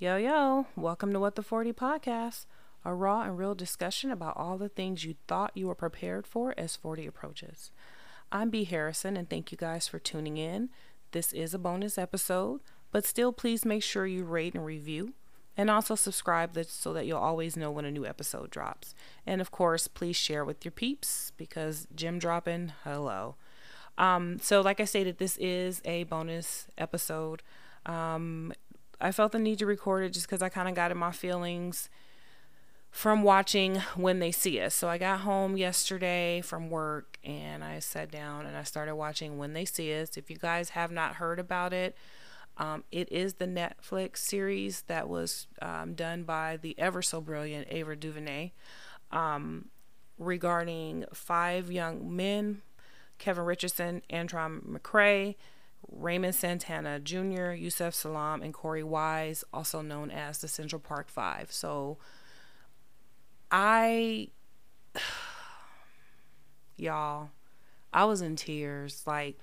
Yo, yo, welcome to What the 40 podcast, a raw and real discussion about all the things you thought you were prepared for as 40 approaches. I'm B. Harrison, and thank you guys for tuning in. This is a bonus episode, but still, please make sure you rate and review, and also subscribe so that you'll always know when a new episode drops. And of course, please share with your peeps because gym dropping, hello. Um, so, like I stated, this is a bonus episode. Um, I felt the need to record it just because I kind of got in my feelings from watching When They See Us. So I got home yesterday from work and I sat down and I started watching When They See Us. If you guys have not heard about it, um, it is the Netflix series that was um, done by the ever so brilliant Ava DuVernay um, regarding five young men Kevin Richardson, Antron McCray, Raymond Santana Jr., Yusef Salaam, and Korey Wise, also known as the Central Park Five. So I, y'all, I was in tears. Like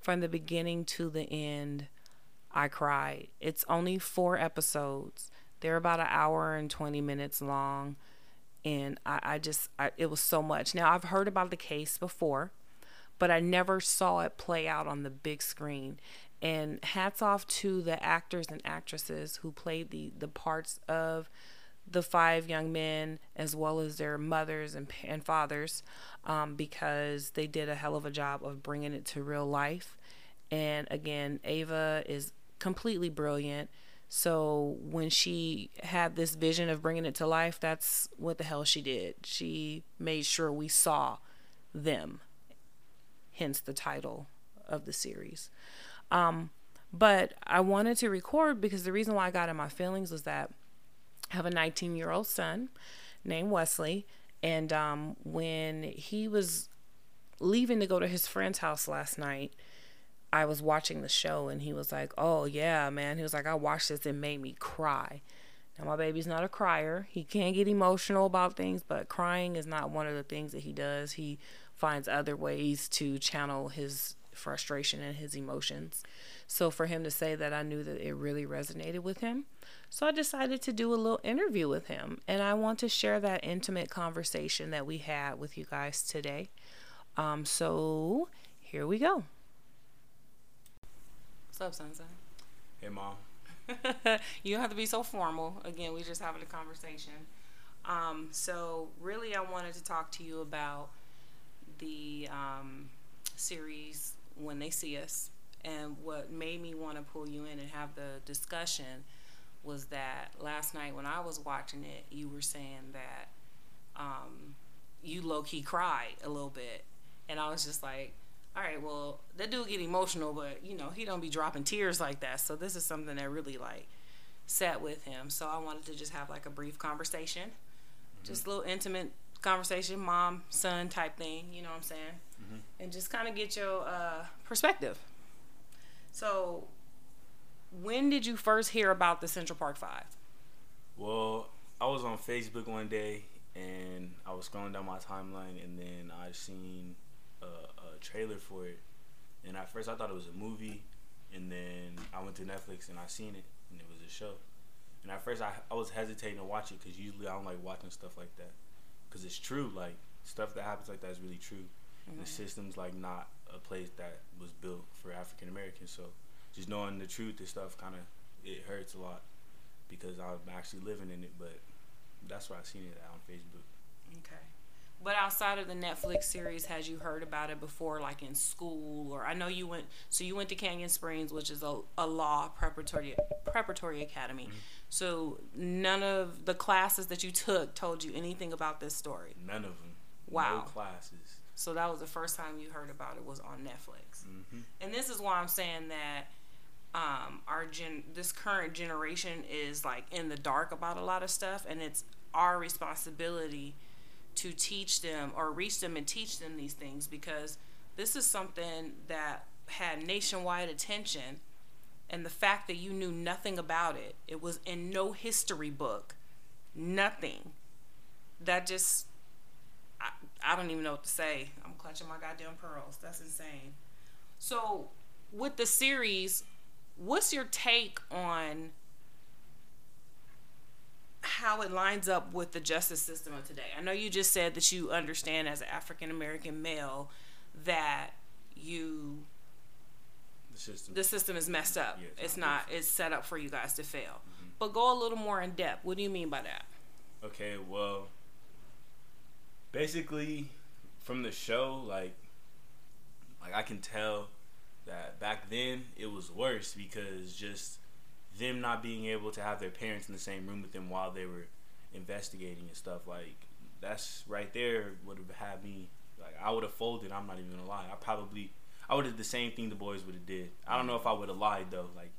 from the beginning to the end, I cried. It's only four episodes. They're about an hour and 20 minutes long. And I, I just, I, it was so much. Now, I've heard about the case before but I never saw it play out on the big screen. And hats off to the actors and actresses who played the, the parts of the five young men as well as their mothers and, and fathers um, because they did a hell of a job of bringing it to real life. And again, Ava is completely brilliant. So when she had this vision of bringing it to life, that's what the hell she did. She made sure we saw them hence the title of the series. Um, but I wanted to record because the reason why I got in my feelings was that I have a 19 year old son named Wesley. And um, when he was leaving to go to his friend's house last night, I was watching the show and he was like, Oh, yeah, man. He was like, I watched this, and made me cry. Now, my baby's not a crier. He can get emotional about things, but crying is not one of the things that he does. He finds other ways to channel his frustration and his emotions. So for him to say that, I knew that it really resonated with him. So I decided to do a little interview with him. And I want to share that intimate conversation that we had with you guys today. Um, so here we go. What's up, Sunset? Hey, Mom. you don't have to be so formal. Again, we're just having a conversation. Um, so, really, I wanted to talk to you about the um, series when they see us. And what made me want to pull you in and have the discussion was that last night when I was watching it, you were saying that um, you low key cried a little bit, and I was just like, all right, well, that dude get emotional, but you know he don't be dropping tears like that. So this is something that really like sat with him. So I wanted to just have like a brief conversation, mm-hmm. just a little intimate conversation, mom son type thing. You know what I'm saying? Mm-hmm. And just kind of get your uh, perspective. So, when did you first hear about the Central Park Five? Well, I was on Facebook one day and I was scrolling down my timeline, and then I seen a, a trailer for it. And at first, I thought it was a movie, and then I went to Netflix and I seen it, and it was a show. And at first, I, I was hesitating to watch it because usually I don't like watching stuff like that because it's true. Like stuff that happens like that is really true. Mm-hmm. The system's like not a place that was built for African Americans. So just knowing the truth and stuff kind of it hurts a lot because I'm actually living in it. But that's why I seen it on Facebook. Okay. But outside of the Netflix series, has you heard about it before, like in school, or I know you went. So you went to Canyon Springs, which is a, a law preparatory preparatory academy. Mm-hmm. So none of the classes that you took told you anything about this story. None of them. Wow. No classes. So that was the first time you heard about it was on Netflix. Mm-hmm. And this is why I'm saying that um, our gen this current generation is like in the dark about a lot of stuff, and it's our responsibility to teach them or reach them and teach them these things because this is something that had nationwide attention and the fact that you knew nothing about it it was in no history book nothing. That just I, I don't even know what to say. I'm clutching my goddamn pearls. That's insane. So with the series what's your take on how it lines up with the justice system of today. I know you just said that you understand as an African American male that you The system. the system is messed up. Yeah, it's it's not not. It's set up for you guys to fail. Mm-hmm. But go a little more in depth. What do you mean by that? Okay, well, basically, from the show, like, like I can tell that back then it was worse because just them not being able to have their parents in the same room with them while they were investigating and stuff like that's right there would have had me like I would have folded. I'm not even gonna lie. I probably I would have the same thing the boys would have did. I don't know if I would have lied though. Like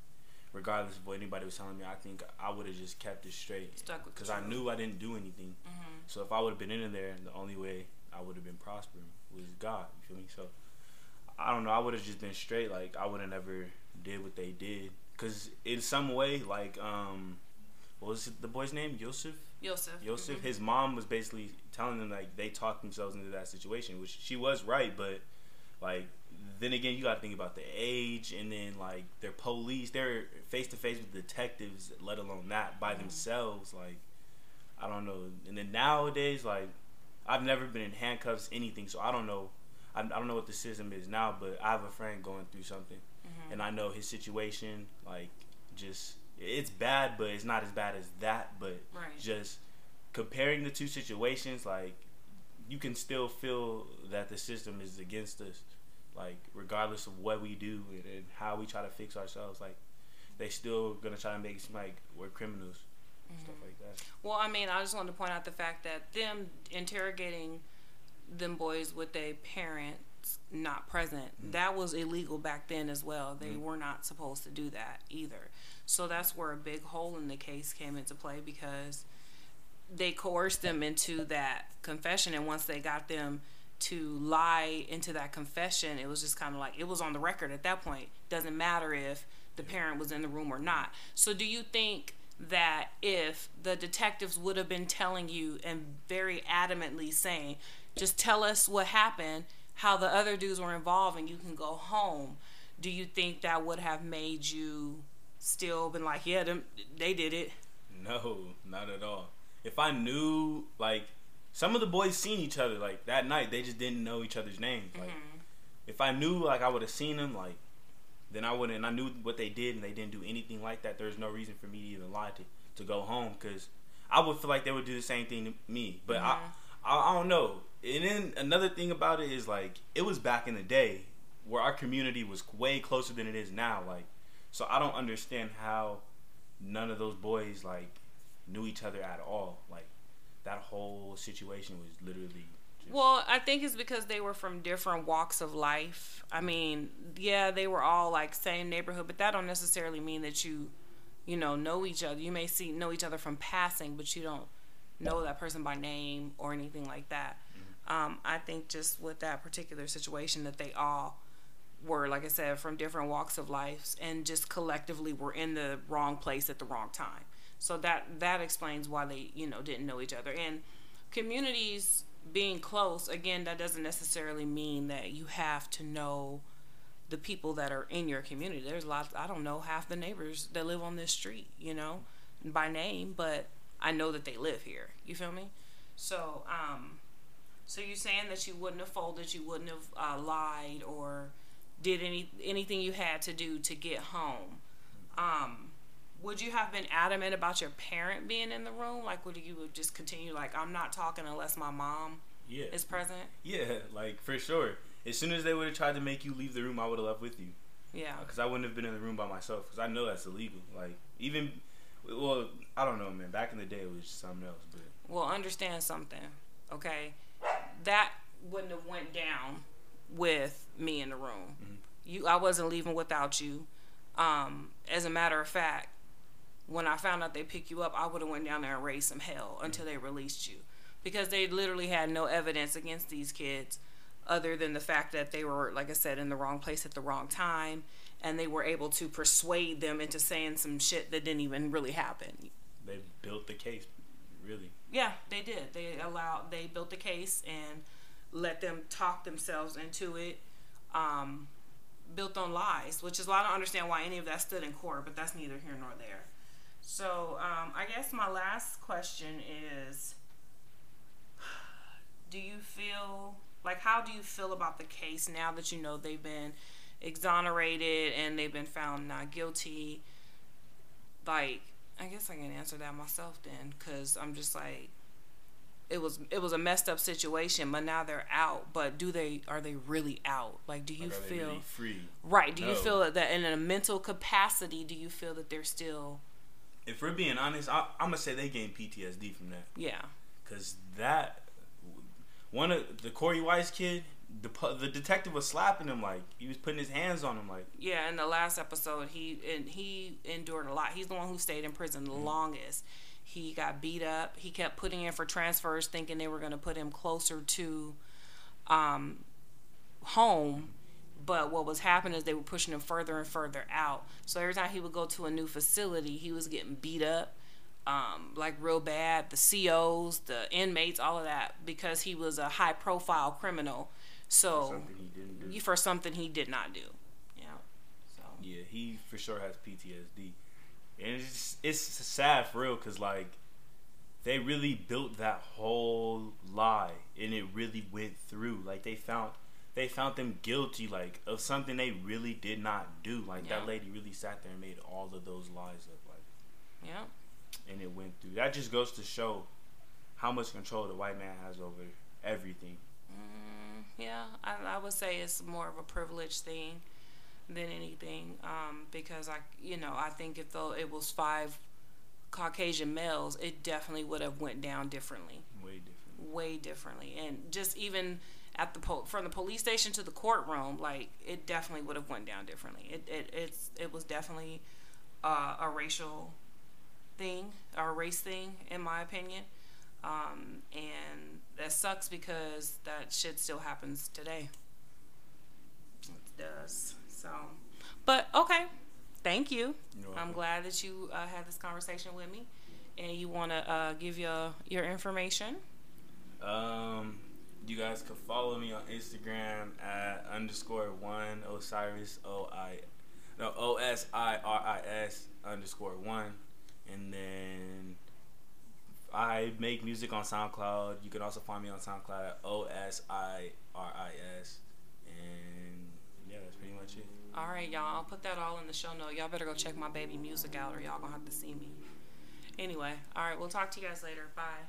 regardless of what anybody was telling me, I think I would have just kept it straight Stuck with because I knew I didn't do anything. Mm-hmm. So if I would have been in there, the only way I would have been prospering was God. You feel me? So I don't know. I would have just been straight. Like I would have never did what they did. Cause in some way, like um, what was it, the boy's name? Yosef. Yosef. Yosef. Mhm. His mom was basically telling them like they talked themselves into that situation, which she was right. But like then again, you got to think about the age, and then like they're police. They're face to face with detectives, let alone that by Mhm. themselves. Like I don't know. And then nowadays, like I've never been in handcuffs, anything, so I don't know. I, I don't know what the system is now, but I have a friend going through something, Mhm. and I know his situation. Like just it's bad, but it's not as bad as that. But Right. just comparing the two situations, like you can still feel that the system is against us. Like regardless of what we do and, and how we try to fix ourselves, like they still gonna try to make it seem like we're criminals, stuff like that. Well, I mean, I just wanted to point out the fact that them interrogating them boys with their parents not present, Mm-hmm. that was illegal back then as well. They were not supposed to do that either. So that's where a big hole in the case came into play because they coerced them into that confession and once they got them to lie into that confession it was just kind of like it was on the record at that point. Doesn't matter if the parent was in the room or not. So do you think that if the detectives would have been telling you and very adamantly saying just tell us what happened how the other dudes were involved and you can go home do you think that would have made you still been like yeah them, they did it. No, not at all. If I knew, like, some of the boys seen each other, like, that night, they just didn't know each other's names. Like, mm-hmm. if I knew, like, I would have seen them, like, then I wouldn't, and I knew what they did and they didn't do anything like that, there's no reason for me to even lie to, to go home, because I would feel like they would do the same thing to me. But I, mm-hmm. I, I don't know. And then another thing about it is, like, it was back in the day where our community was way closer than it is now. Like, so I don't understand how none of those boys like knew each other at all. Like that whole situation was literally. Well, I think it's because they were from different walks of life. I mean, yeah, they were all like same neighborhood, but that don't necessarily mean that you, you know, know each other. You may see know each other from passing, but you don't know that person by name or anything like that. Um, I think just with that particular situation, that they all were, like I said, from different walks of life, and just collectively were in the wrong place at the wrong time. So that that explains why they, you know, didn't know each other. And communities being close, again, that doesn't necessarily mean that you have to know the people that are in your community. There's a lot. I don't know half the neighbors that live on this street, you know, by name, but I know that they live here. You feel me? So, um, so you saying that you wouldn't have folded, you wouldn't have uh, lied, or did any anything you had to do to get home? Um, would you have been adamant about your parent being in the room? Like, would you just continue like, I'm not talking unless my mom yeah, is present? yeah, like for sure. As soon as they would have tried to make you leave the room, I would have left with you Yeah. because I wouldn't have been in the room by myself because I know that's illegal. Like even, well, I don't know, man. Back in the day, it was just something else. But Well, understand something, okay? That wouldn't have went down with me in the room. You, I wasn't leaving without you. Um, as a matter of fact, when I found out they pick you up, I would have went down there and raised some hell until they released you, because they literally had no evidence against these kids, other than the fact that they were, like I said, in the wrong place at the wrong time, and they were able to persuade them into saying some shit that didn't even really happen. they built the case, really. Yeah, they did. They allowed they built the case and let them talk themselves into it. Um, built on lies, which is why I don't understand why any of that stood in court, but that's neither here nor there. So um, I guess my last question is do you feel like how do you feel about the case now that you know they've been exonerated and they've been found not guilty? Like i guess i can answer that myself then because i'm just like it was it was a messed up situation but now they're out. But do they are they really out? Like do you Like, feel really free? right. Do you feel that in a mental capacity do you feel that they're still If we're being honest, I, I'm gonna say they gained PTSD from that. yeah Cause that one of the Korey Wise kid, the the detective was slapping him like he was putting his hands on him like Yeah, in the last episode, he and he endured a lot. He's the one who stayed in prison the longest. He got beat up. He kept putting in for transfers, thinking they were going to put him closer to um, home. But what was happening is they were pushing him further and further out. So every time he would go to a new facility, he was getting beat up, um, like real bad. The COs, the inmates, all of that, because he was a high profile criminal. So something he didn't do. for something he did not do. Yeah. So Yeah, he for sure has PTSD, and it's just, it's sad for real because like they really built that whole lie, and it really went through. Like they found they found them guilty like of something they really did not do. Like Yeah. that lady really sat there and made all of those lies up. Like yeah. and it went through. That just goes to show how much control the white man has over everything. Mm, yeah, I, I would say it's more of a privilege thing than anything. Um, because I, you know, I think if though it was five Caucasian males, it definitely would have went down differently, Way different. way differently, and just even at the po- from the police station to the courtroom, like it definitely would have went down differently. It it it's it was definitely uh, a racial thing or a race thing, in my opinion. Um, and that sucks because that shit still happens today. It does. So, but okay. Thank you. I'm glad that you uh, had this conversation with me, and you want to uh, give your your information. Um, you guys can follow me on Instagram at underscore one Osiris O I no O S I R I S underscore one, and then I make music on SoundCloud. You can also find me on SoundCloud at O S I R I S, and yeah, that's pretty much it. All right, y'all. I'll put that all in the show note. Y'all better go check my baby music out, or y'all gonna have to see me. Anyway, all right. We'll talk to you guys later. Bye.